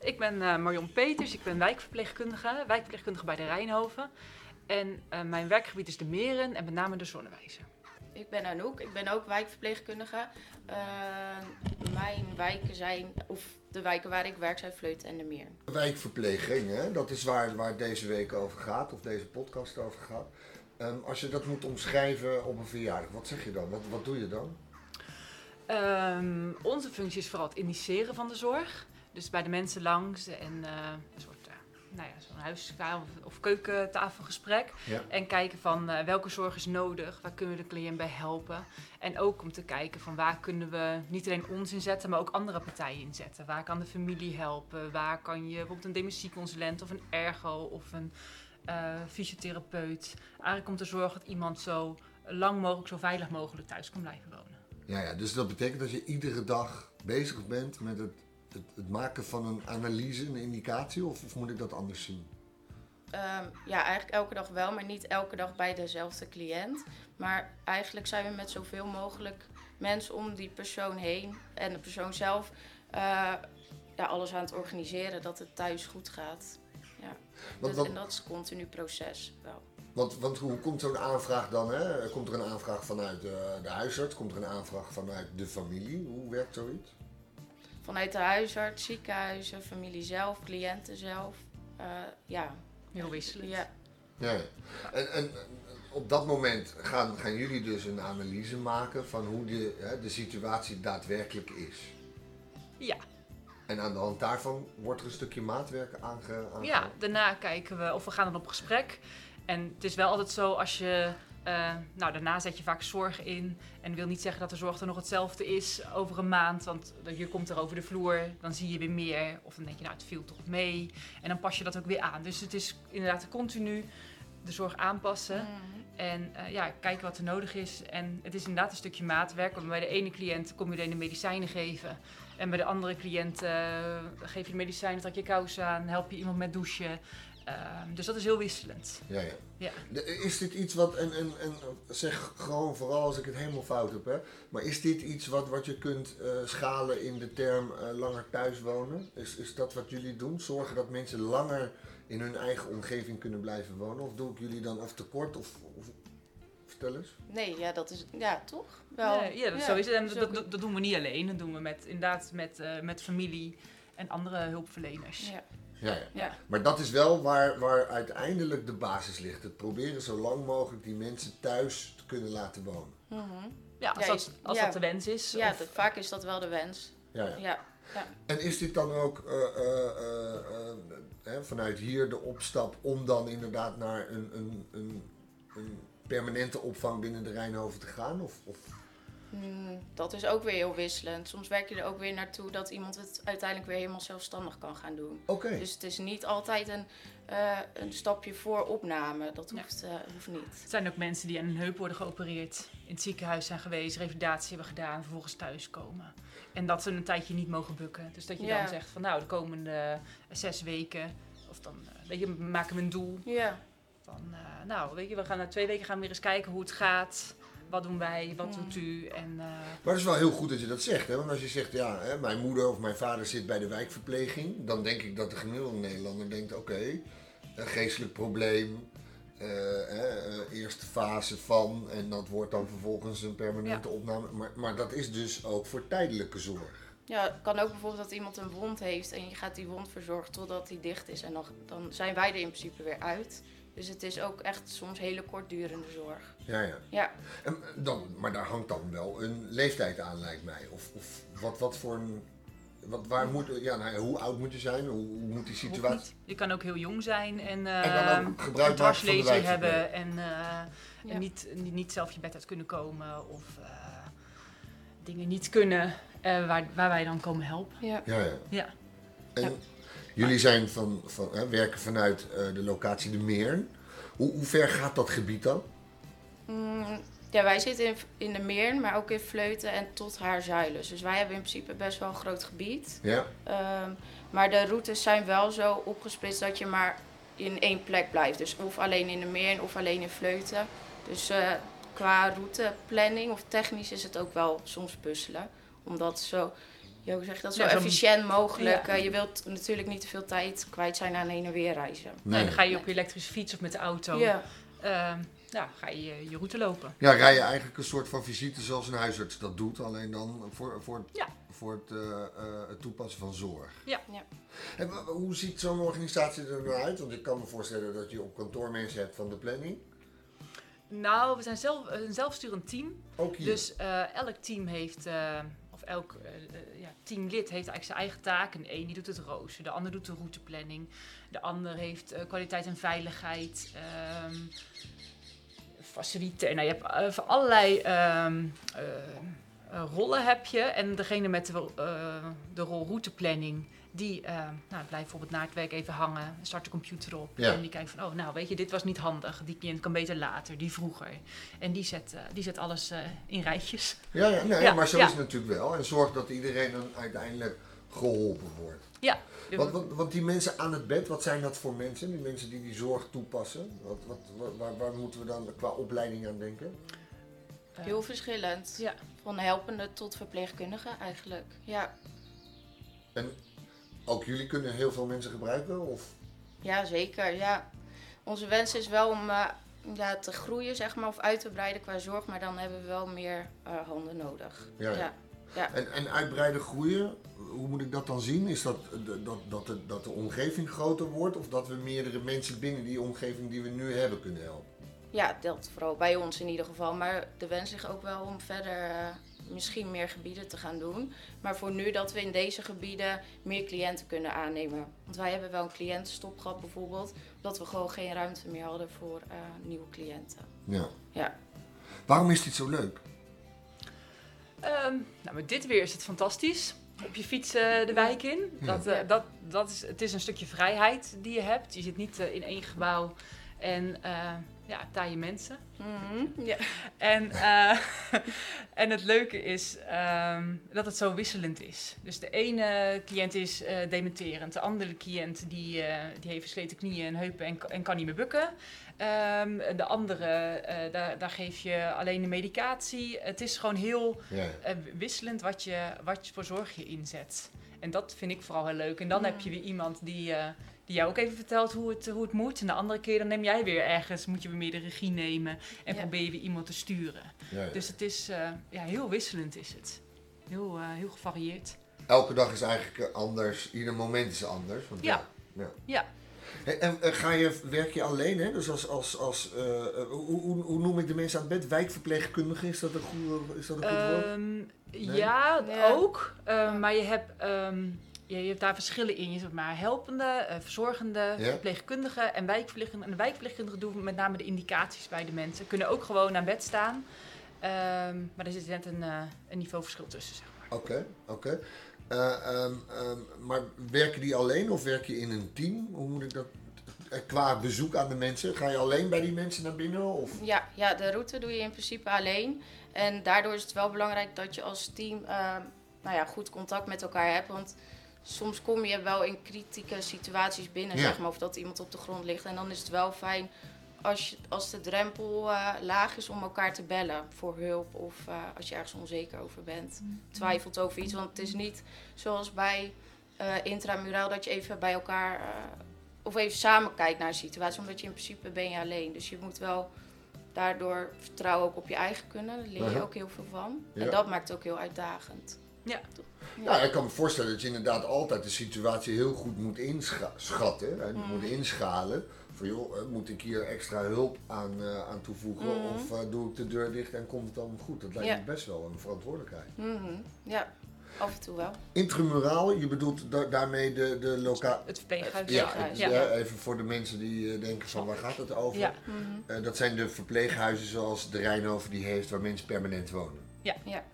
Ik ben uh, Marion Peters, ik ben wijkverpleegkundige, wijkverpleegkundige bij de Rijnhoven. En uh, mijn werkgebied is de Meren en met name de Zonnewijzer. Ik ben Anouk, ik ben ook wijkverpleegkundige. Uh, mijn wijken zijn, of de wijken waar ik werk zijn Vleuten en de Meer. Wijkverpleging, hè? dat is waar, waar deze week over gaat, of deze podcast over gaat. Um, als je dat moet omschrijven op een verjaardag, wat zeg je dan? Wat, wat doe je dan? Um, onze functie is vooral het initiëren van de zorg. Dus bij de mensen langs en uh, een soort uh, nou ja, zo'n huiskamer of, keukentafelgesprek. Ja. En kijken van uh, welke zorg is nodig, waar kunnen we de cliënt bij helpen. En ook om te kijken van waar kunnen we niet alleen ons inzetten, maar ook andere partijen inzetten. Waar kan de familie helpen? Waar kan je bijvoorbeeld een dementieconsulent of een ergo of een fysiotherapeut. Eigenlijk om te zorgen dat iemand zo lang mogelijk, zo veilig mogelijk thuis kan blijven wonen. Ja, ja, dus dat betekent dat je iedere dag bezig bent met het, het, het maken van een analyse, een indicatie, of, of moet ik dat anders zien? Um, ja, eigenlijk elke dag wel, maar niet elke dag bij dezelfde cliënt. Maar eigenlijk zijn we met zoveel mogelijk mensen om die persoon heen en de persoon zelf uh, ja, alles aan het organiseren dat het thuis goed gaat. Ja. Want, dus, en dat is een continu proces wel. Want, want hoe komt zo'n aanvraag dan? Hè? Komt er een aanvraag vanuit de, de huisarts? Komt er een aanvraag vanuit de familie? Hoe werkt zoiets? Vanuit de huisarts, ziekenhuizen, familie zelf, cliënten zelf. Uh, ja. Heel wisselend. Ja. Ja. En, en op dat moment gaan, gaan jullie dus een analyse maken van hoe de, hè, de situatie daadwerkelijk is. Ja. En aan de hand daarvan wordt er een stukje maatwerk aange, aange... Ja, daarna kijken we of we gaan dan op gesprek. En het is wel altijd zo als je. Uh, nou, daarna zet je vaak zorg in. En wil niet zeggen dat de zorg er nog hetzelfde is over een maand. Want je komt er over de vloer, dan zie je weer meer. Of dan denk je, nou, het viel toch mee. En dan pas je dat ook weer aan. Dus het is inderdaad continu de zorg aanpassen. Mm. En uh, ja, kijken wat er nodig is. En het is inderdaad een stukje maatwerk. Want bij de ene cliënt kom je alleen de medicijnen geven. En bij de andere cliënt uh, geef je de medicijnen, trek je kous aan, help je iemand met douchen. Uh, dus dat is heel wisselend. Ja, ja. ja. De, is dit iets wat, en, en, en zeg gewoon vooral als ik het helemaal fout heb, hè, maar is dit iets wat, wat je kunt uh, schalen in de term uh, langer thuis wonen? Is, is dat wat jullie doen? Zorgen dat mensen langer in hun eigen omgeving kunnen blijven wonen? Of doe ik jullie dan of tekort? Of, of, vertel eens. Nee, ja, dat is, ja, toch? Wel. Nee, ja, dat, ja, zo is het. En dat, dat, dat, doen we niet alleen. Dat doen we met, inderdaad met, uh, met familie en andere hulpverleners. Ja. Ja, ja. Ja. Maar dat is wel waar, waar uiteindelijk de basis ligt. Het proberen zo lang mogelijk die mensen thuis te kunnen laten wonen. Mm -hmm. Ja, als, Ja, dat, als ja. dat de wens is. Ja, of- dat, vaak is dat wel de wens. Ja, ja. Ja, ja. En is dit dan ook eh, eh, eh, eh, hè, vanuit hier de opstap om dan inderdaad naar een, een, een, een permanente opvang binnen de Rijnhoven te gaan? Of, of Mm, dat is ook weer heel wisselend. Soms werk je er ook weer naartoe dat iemand het uiteindelijk weer helemaal zelfstandig kan gaan doen. Oké. Dus het is niet altijd een, eh, een stapje voor opname. Dat Ja. hoeft, eh, hoeft niet. Het zijn ook mensen die aan hun heup worden geopereerd, in het ziekenhuis zijn geweest, revalidatie hebben gedaan, vervolgens thuiskomen. En dat ze een tijdje niet mogen bukken. Dus dat je Ja. dan zegt van nou, de komende zes weken, of dan eh, weet je, maken we een doel. Ja, Van eh, nou, weet je, we gaan na twee weken gaan we weer eens kijken hoe het gaat. Wat doen wij, wat doet u? En, eh, Maar het is wel heel goed dat je dat zegt. Hè? Want als je zegt, ja, hè, mijn moeder of mijn vader zit bij de wijkverpleging. Dan denk ik dat de gemiddelde Nederlander denkt, oké, een geestelijk probleem. eh, hè, eh, eerste fase van. En dat wordt dan vervolgens een permanente opname. Maar, maar dat is dus ook voor tijdelijke zorg. ja, het kan ook bijvoorbeeld dat iemand een wond heeft en je gaat die wond verzorgen totdat die dicht is. En dan, dan zijn wij er in principe weer uit. Dus het is ook echt soms hele kortdurende zorg. Ja, ja. Ja, En dan, maar daar hangt dan wel een leeftijd aan, lijkt mij. Of, of wat, wat voor een. Wat, waar moet, ja, nou, hoe oud moet je zijn? Hoe, hoe moet die situatie. Je kan ook heel jong zijn en, En dan ook eh, gebruik een dwarslezer hebben en, eh, Ja. en niet, niet, niet zelf je bed uit kunnen komen of eh, dingen niet kunnen eh, waar, waar wij dan komen helpen. ja. Ja, ja. Ja. En Ja. Jullie zijn van, van, hè, werken vanuit eh, de locatie De Meern. Hoe, hoe ver gaat dat gebied dan? Mm, ja, wij zitten in, in de Meern, maar ook in Vleuten en tot Haarzuilen. Dus wij hebben in principe best wel een groot gebied. Ja, Ehm, maar de routes zijn wel zo opgesplitst dat je maar in één plek blijft. Dus of alleen in de Meern of alleen in Vleuten. Dus eh, qua routeplanning of technisch is het ook wel soms puzzelen. Omdat zo, ja, hoe zeg je dat, zo Ja, efficiënt mogelijk. Ja. Eh, je wilt natuurlijk niet te veel tijd kwijt zijn aan heen en weer reizen. Nee, dan ga je op je elektrische fiets of met de auto. Ja, Ehm, ja, ga je je route lopen. Ja, rij je eigenlijk een soort van visite zoals een huisarts dat doet, alleen dan voor, voor, Ja. voor het, eh, eh, het toepassen van zorg. Ja. Ja. En hoe ziet zo'n organisatie er nou uit? Want ik kan me voorstellen dat je op kantoor mensen hebt van de planning. Nou, we zijn zelf, een zelfsturend team. Ook hier. Dus eh, elk team heeft, eh, elk eh, ja, teamlid heeft eigenlijk zijn eigen taak. En een die doet het rooster, de ander doet de routeplanning. De ander heeft eh, kwaliteit en veiligheid. ehm faciliteiten. Nou, je hebt voor allerlei ehm, eh, eh, rollen heb je. En degene met de, de rol routeplanning, die eh, nou, blijft bijvoorbeeld na het werk even hangen, start de computer op. Ja. En die kijkt van, oh nou weet je, dit was niet handig. Die cliënt kan beter later, die vroeger. En die zet, eh, die zet alles eh, in rijtjes. ja, ja, nee, Ja, maar zo ja. is het natuurlijk wel. En zorg dat iedereen dan uiteindelijk geholpen wordt. Want, want, want die mensen aan het bed, wat zijn dat voor mensen? Die mensen die die zorg toepassen? Wat, wat, waar, moeten we dan qua opleiding aan denken? Heel verschillend. Ja. Van helpende tot verpleegkundige eigenlijk. Ja, En ook jullie kunnen heel veel mensen gebruiken? Of? ja zeker. Ja. Onze wens is wel om eh, ja, te groeien, zeg maar, of uit te breiden qua zorg. Maar dan hebben we wel meer eh, handen nodig. Ja, ja. ja. En, en uitbreiden groeien, hoe moet ik dat dan zien? Is dat de- dat, dat, de, dat de omgeving groter wordt of dat we meerdere mensen binnen die omgeving die we nu hebben kunnen helpen? Ja, dat vooral bij ons in ieder geval. Maar de wens ligt ook wel om verder eh, misschien meer gebieden te gaan doen. Maar voor nu dat we in deze gebieden meer cliënten kunnen aannemen. Want wij hebben wel een cliëntenstop gehad bijvoorbeeld. Dat we gewoon geen ruimte meer hadden voor eh, nieuwe cliënten. Ja. Ja. Waarom is dit zo leuk? Ehm, nou, met dit weer is het fantastisch. Op je fiets eh, de wijk in. Dat, eh, dat, dat is, het is een stukje vrijheid die je hebt. Je zit niet in één gebouw en eh ja, taaie mensen. Mhm, ja. En, eh, en het leuke is ehm, dat het zo wisselend is. Dus de ene cliënt is eh, dementerend. De andere cliënt die, eh, die heeft versleten knieën en heupen en, ka- en kan niet meer bukken. Ehm, de andere, eh, daar, daar geef je alleen de medicatie. Het is gewoon heel Ja. wisselend wat je, wat je voor zorg je inzet. En dat vind ik vooral heel leuk. En dan Ja. heb je weer iemand die, eh, die jou ook even vertelt hoe het, hoe het moet. En de andere keer dan neem jij weer ergens, moet je weer meer de regie nemen. En Ja. probeer je weer iemand te sturen. Ja, ja. Dus het is eh, ja, heel wisselend is het. Heel, eh, heel gevarieerd. Elke dag is eigenlijk eh, anders, ieder moment is anders. Want Ja. ja. Ja. En, en, ga je, werk je alleen, hè? Dus als, als, als hoe, hoe, hoe noem ik de mensen aan het bed? Wijkverpleegkundige, is dat een goed, is dat een goed woord? Ehm, Nee? Ja, Ja. ook. Ehm, Maar je hebt, ehm, je, je hebt daar verschillen in. Je hebt maar helpende, eh, verzorgende, Ja. verpleegkundige en wijkverpleegkundige. En de wijkverpleegkundige doen met name de indicaties bij de mensen. Kunnen ook gewoon aan bed staan. Ehm, maar er zit net een, eh, een niveauverschil tussen, zeg maar. Oké, oké. Eh, ehm, ehm, maar werken die alleen of werk je in een team? Hoe moet ik dat? eh, Qua bezoek aan de mensen, ga je alleen bij die mensen naar binnen? Of? Ja, ja, de route doe je in principe alleen. En daardoor is het wel belangrijk dat je als team eh, nou ja, goed contact met elkaar hebt. Want soms kom je wel in kritieke situaties binnen, Ja. zeg maar, of dat iemand op de grond ligt. En dan is het wel fijn als, je, als de drempel eh, laag is om elkaar te bellen voor hulp. Of eh, als je ergens onzeker over bent, twijfelt over iets. Want het is niet zoals bij eh, intramuraal dat je even bij elkaar... eh, of even samen kijkt naar een situatie, omdat je in principe ben je alleen. Dus je moet wel daardoor vertrouwen ook op je eigen kunnen. Daar leer je ook heel veel van. Ja. En dat maakt het ook heel uitdagend. Ja. Ja, ik kan me voorstellen dat je inderdaad altijd de situatie heel goed moet inschatten en Mm. moet inschalen. Van joh, eh, moet ik hier extra hulp aan, eh, aan toevoegen Mhm. of eh, doe ik de deur dicht en komt het dan goed? Dat lijkt Ja. me best wel een verantwoordelijkheid. Mhm. Ja, af en toe wel. Intramuraal, je bedoelt da- daarmee de, de lokaal. Het verpleeghuis. Ja, verpleeghuis, het- ja. ja, even voor de mensen die denken van waar gaat het over? Ja. Dat zijn de verpleeghuizen zoals de Rijnhoven die heeft, waar mensen permanent wonen. Ja. Ja.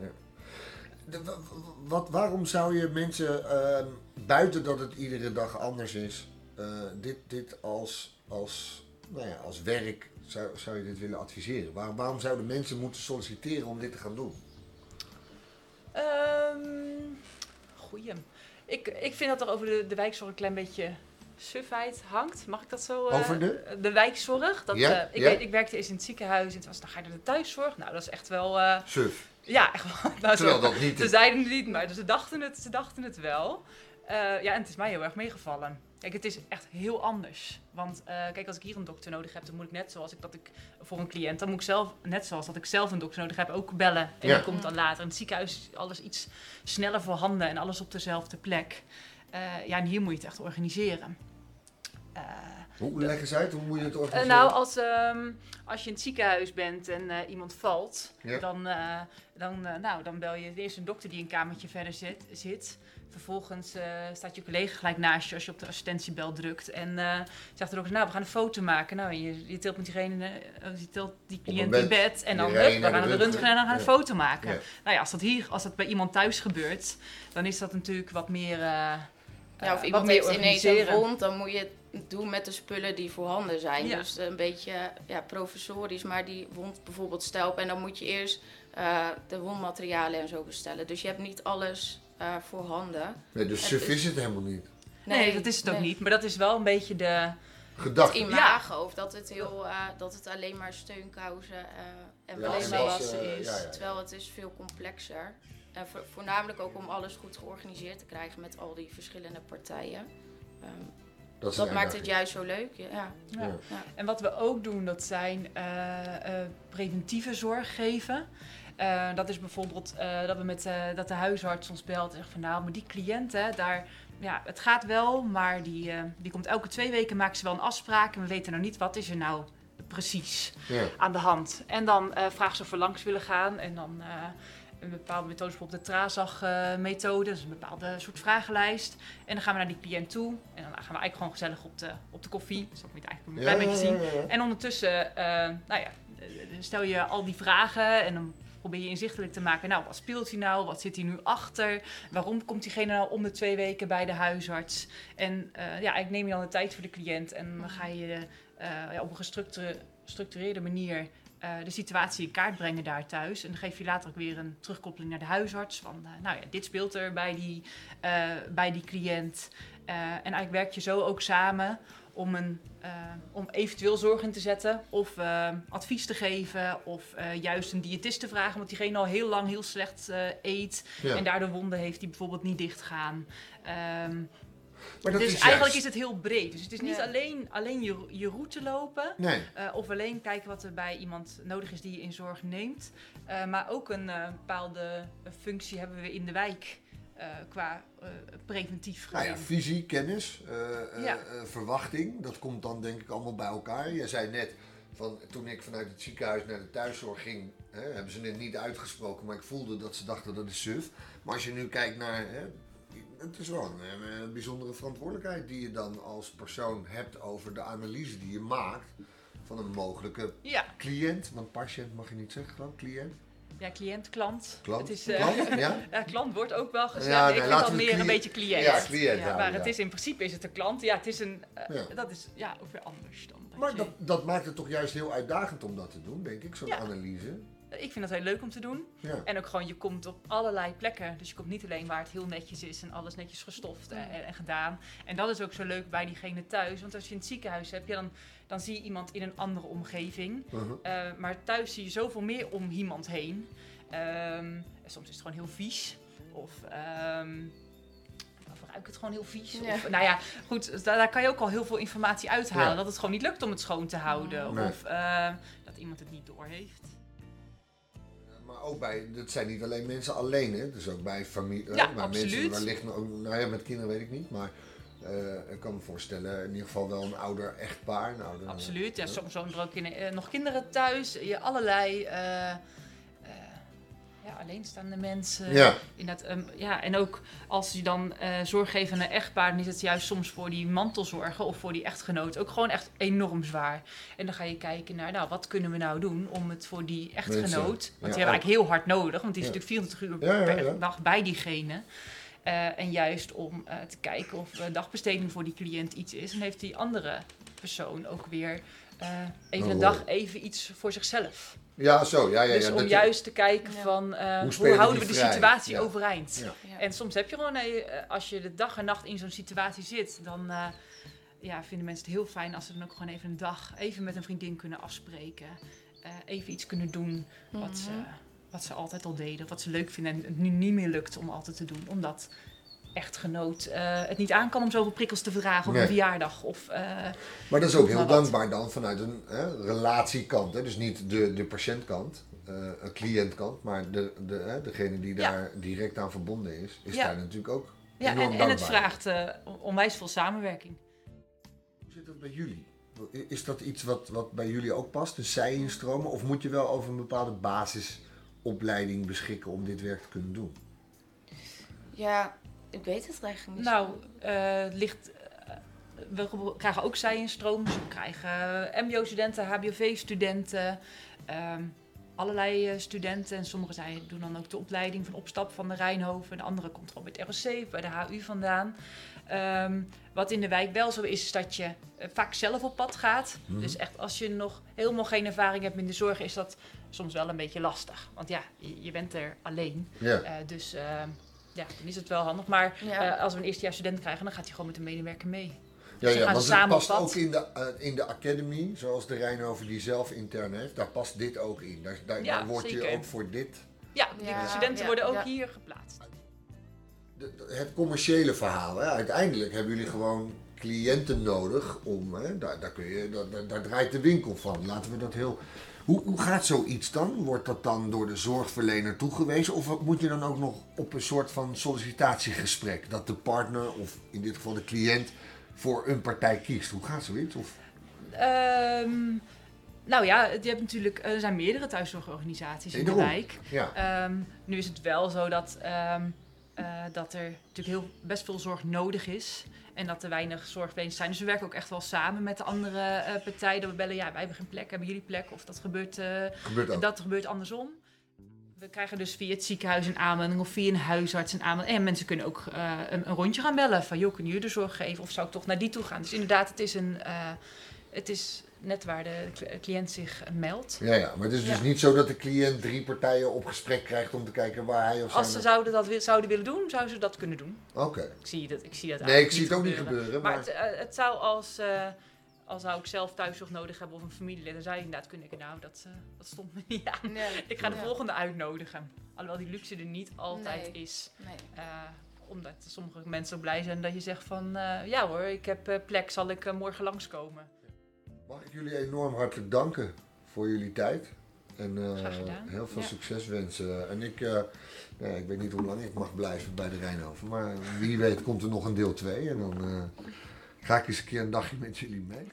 De- wa- wa- wat, waarom zou je mensen, ehm, buiten dat het iedere dag anders is, eh, dit, dit als, als, nou ja, als werk, zou, zou je dit willen adviseren? Waar, waarom zouden mensen moeten solliciteren om dit te gaan doen? Ehm, goeie. Ik, ik vind dat er over de, de wijkzorg een klein beetje sufheid hangt. Mag ik dat zo? eh, Over de? De wijkzorg. Dat, Ja, eh, ik, ja. weet, ik werkte eerst in het ziekenhuis en toen was dan ga je naar de thuiszorg. Nou, dat is echt wel... Suf. Ja, echt. Nou, Terwijl dat niet... Ze zeiden het niet, maar ze dachten het, ze dachten het wel. Eh, ja, en het is mij heel erg meegevallen. Kijk, het is echt heel anders. Want eh, kijk, als ik hier een dokter nodig heb, dan moet ik net zoals ik dat ik voor een cliënt, dan moet ik zelf, net zoals dat ik zelf een dokter nodig heb, ook bellen. En Ja. die komt dan later. In het ziekenhuis is alles iets sneller voorhanden en alles op dezelfde plek. Eh, ja, en hier moet je het echt organiseren. Eh, Hoe leg eens uit, hoe moet je het eh, organiseren? nou, als, ehm, als je in het ziekenhuis bent en eh, iemand valt, Ja. dan, eh, dan, eh, nou, dan bel je eerst een dokter die een kamertje verder zit. zit. Vervolgens eh, staat je collega gelijk naast je als je op de assistentiebel drukt. En eh, zegt de dokter, nou, we gaan een foto maken. Nou, je, je tilt met diegene, je tilt die cliënt bed. in bed. En dan, hup, we de gaan naar de röntgen en dan gaan we een foto maken. Ja. Nou ja, als dat hier, als dat bij iemand thuis gebeurt, dan is dat natuurlijk wat meer... eh, Ja, of wat iemand meer heeft ineens een wond, dan moet je het doen met de spullen die voorhanden zijn. Ja. Dus een beetje ja, professorisch, maar die wond bijvoorbeeld stelpen. En dan moet je eerst eh, de wondmaterialen en zo bestellen. Dus je hebt niet alles eh, voorhanden. Nee, dus het suf is- het helemaal niet. Nee, dat is het ook niet. Maar dat is wel een beetje de... Het Gedachte. imago, of dat het, heel, eh, dat het alleen maar steunkousen eh, en Ja, wassen is. eh. Terwijl het is veel complexer. En vo- voornamelijk ook om alles goed georganiseerd te krijgen met al die verschillende partijen. Ehm, Dat, maakt het juist zo leuk. Ja. Ja. Ja. En wat we ook doen, dat zijn eh, eh, preventieve zorg geven. Eh, dat is bijvoorbeeld eh, dat, we met, eh, dat de huisarts ons belt en zegt van nou, maar die cliënt, hè, daar, ja, het gaat wel, maar die, eh, die komt elke twee weken, maken ze wel een afspraak en we weten nou niet wat is er nou precies Ja. aan de hand. En dan eh vragen ze of we langs willen gaan en dan eh, een bepaalde methode, bijvoorbeeld de Trazag-methode, dat is een bepaalde soort vragenlijst. En dan gaan we naar die cliënt toe en dan gaan we eigenlijk gewoon gezellig op de, op de koffie, dus dat moet je eigenlijk een klein beetje zien. ja, ja. En ondertussen, eh, nou ja, stel je al die vragen en dan probeer je inzichtelijk te maken. Nou, wat speelt hij nou? Wat zit hij nu achter? Waarom komt diegene nou om de twee weken bij de huisarts? En eh, ja, eigenlijk neem je dan de tijd voor de cliënt en dan ga je eh, ja, op een gestructure- gestructureerde manier eh, de situatie in kaart brengen daar thuis. En dan geef je later ook weer een terugkoppeling naar de huisarts. Van, eh, nou ja, dit speelt er bij die, eh, bij die cliënt. En eigenlijk werk je zo ook samen om, een, om eventueel zorg in te zetten of advies te geven of juist een diëtist te vragen, omdat diegene al heel lang heel slecht eet Ja. en daardoor wonden heeft die bijvoorbeeld niet dichtgaan. Ehm Maar dat dus is eigenlijk juist- is het heel breed. Dus het is niet Ja. alleen, alleen je, je route lopen Nee, eh, of alleen kijken wat er bij iemand nodig is die je in zorg neemt, eh, maar ook een eh, bepaalde functie hebben we in de wijk. eh, qua eh, preventief nou ja, visie, kennis, eh, eh, Ja. eh, verwachting, dat komt dan denk ik allemaal bij elkaar. Je zei net, van, toen ik vanuit het ziekenhuis naar de thuiszorg ging, hè, hebben ze het niet uitgesproken, maar ik voelde dat ze dachten dat is suf. Maar als je nu kijkt naar, hè, het is wel een, eh, bijzondere verantwoordelijkheid die je dan als persoon hebt over de analyse die je maakt van een mogelijke Ja, cliënt, want patiënt mag je niet zeggen, geloof ik, cliënt. ja, cliënt, klant. Klant? Het is, eh, Klant, ja? Ja, klant wordt ook wel gezegd. Ja, ik nee, vind laten dat we meer een beetje cliënt. Ja, cliënt Ja, maar het is in principe is het een klant. Ja, het is een. eh. Dat is ja, ook weer anders dan. Maar je- dat, dat maakt het toch juist heel uitdagend om dat te doen, denk ik, zo'n analyse. Ik vind dat heel leuk om te doen. Ja. En ook gewoon, je komt op allerlei plekken. Dus je komt niet alleen waar het heel netjes is en alles netjes gestoft en, en- en gedaan. En dat is ook zo leuk bij diegene thuis. Want als je in het ziekenhuis hebt, ja, dan, dan zie je iemand in een andere omgeving. Uh-huh. Eh, maar thuis zie je zoveel meer om iemand heen. Ehm, en soms is het gewoon heel vies. Of, ehm of ruikt het gewoon heel vies. Ja. Of, nou ja, goed, daar, daar kan je ook al heel veel informatie uithalen. Ja. Dat het gewoon niet lukt om het schoon te houden. Nee. Of eh, dat iemand het niet doorheeft. Maar ook bij, dat zijn niet alleen mensen alleen, hè? Dus ook bij familie. Ja, bij absoluut. mensen wellicht, ook, nou ja, met kinderen weet ik niet, maar eh, ik kan me voorstellen, in ieder geval wel een ouder echtpaar. Een ouder, Absoluut. Ja, ja. soms wonen er ook in, eh, nog kinderen thuis. Je allerlei eh, eh, ja, alleenstaande mensen. Ja, ehm, ja, en ook als je dan zorg geeft aan een echtpaar, dan is het juist soms voor die mantelzorger of voor die echtgenoot ook gewoon echt enorm zwaar. En dan ga je kijken naar, nou, wat kunnen we nou doen om het voor die echtgenoot, Mensen, want die hebben eigenlijk heel hard nodig, want die is natuurlijk 24 uur per dag bij diegene. Eh, en juist om eh, te kijken of dagbesteding voor die cliënt iets is. En heeft die andere persoon ook weer even een Oh. dag even iets voor zichzelf. ja zo, ja, ja. dus ja, om dat- juist te kijken Ja. van eh, hoe, houden we de vrij? situatie Ja. overeind. Ja. Ja. En soms heb je gewoon, eh, als je de dag en nacht in zo'n situatie zit, dan eh, ja, vinden mensen het heel fijn als ze dan ook gewoon even een dag even met een vriendin kunnen afspreken. Eh, even iets kunnen doen wat, ze, Mhm. wat ze altijd al deden, wat ze leuk vinden en het nu niet meer lukt om altijd te doen. Omdat echtgenoot eh het niet aan kan om zoveel prikkels te verdragen op Nee. een verjaardag. Of, eh, Maar dat is ook heel dankbaar dan vanuit een hè, relatiekant. Hè? Dus niet de, de patiëntkant, eh, een cliëntkant, maar de, de, hè, degene die Ja. daar direct aan verbonden is, is Ja. daar natuurlijk ook ja, enorm en, en het dankbaar. vraagt eh, onwijs veel samenwerking. Hoe zit dat bij jullie? Is dat iets wat, wat bij jullie ook past, een zij-instromen? Of moet je wel over een bepaalde basisopleiding beschikken om dit werk te kunnen doen? Ja, ik weet het eigenlijk niet. Nou, eh, ligt. eh, we krijgen ook zij-instroom. Dus we krijgen eh, MBO-studenten, HBOV-studenten, ehm, allerlei eh, studenten. En sommigen zij doen dan ook de opleiding van opstap van de Rijnhoven. De andere komt gewoon bij het ROC, bij de HU vandaan. Ehm, wat in de wijk wel zo is, is dat je eh, vaak zelf op pad gaat. Mhm. Dus echt als je nog helemaal geen ervaring hebt in de zorg, is dat soms wel een beetje lastig. Want ja, je, je bent er alleen. Ja. Eh, dus ehm, ja, dan is het wel handig. Maar Ja. eh, als we een eerstejaars student krijgen, dan gaat hij gewoon met de medewerker mee. Ja, ze ja, gaan want het past ook in de, eh, in de academy, zoals de Rijnhoven die zelf intern heeft, daar past dit ook in. Daar, daar, Ja, daar word je ook voor dit. Ja, Ja, de studenten ja, worden ook ja. hier geplaatst. De- de- het commerciële verhaal, hè? uiteindelijk hebben jullie gewoon cliënten nodig om, hè? Daar, daar, kun je, daar, daar, daar draait de winkel van. Laten we dat heel. Hoe, hoe gaat zoiets dan? Wordt dat dan door de zorgverlener toegewezen? Of moet je dan ook nog op een soort van sollicitatiegesprek? Dat de partner, of in dit geval de cliënt, voor een partij kiest? Hoe gaat zoiets? Of, Ehm, nou ja, je hebt natuurlijk, er zijn meerdere thuiszorgorganisaties in de wijk. ja. Ehm, nu is het wel zo dat, ehm, eh, dat er natuurlijk heel, best veel zorg nodig is. En dat er weinig zorgverleners zijn. Dus we werken ook echt wel samen met de andere eh, partijen. Dat we bellen, ja, wij hebben geen plek, hebben jullie plek? Of dat gebeurt, gebeurt ook. dat gebeurt andersom. We krijgen dus via het ziekenhuis een aanmelding of via een huisarts een aanmelding. En mensen kunnen ook een, een rondje gaan bellen. Van, joh, kunnen jullie de zorg geven? Of zou ik toch naar die toe gaan? Dus inderdaad, het is, een, het is net waar de cl- cliënt zich meldt. Ja, ja, maar het is dus Ja. niet zo dat de cliënt drie partijen op gesprek krijgt om te kijken waar hij of zij... Als ze zouden dat zouden willen doen, zouden ze dat kunnen doen. Oké. Ik zie dat, ik zie dat Nee, ik zie het ook niet gebeuren. Maar Maar, het, eh, het zou als, eh als zou ik zelf thuiszorg nodig hebben of een familielid, dan zou je inderdaad kunnen denken, nou, dat, eh, dat stond me niet aan. Nee. Ik ga de Ja. volgende uitnodigen. Alhoewel die luxe er niet altijd Nee. is. Nee. Eh, omdat sommige mensen ook blij zijn dat je zegt van... eh, ja hoor, ik heb eh, plek, zal ik morgen langskomen? Mag ik jullie enorm hartelijk danken voor jullie tijd. En eh, heel veel Ja. succes wensen. En ik, eh, nou ja, ik weet niet hoe lang ik mag blijven bij de Rijnhoven. Maar wie weet komt er nog een deel 2. En dan eh, ga ik eens een keer een dagje met jullie mee.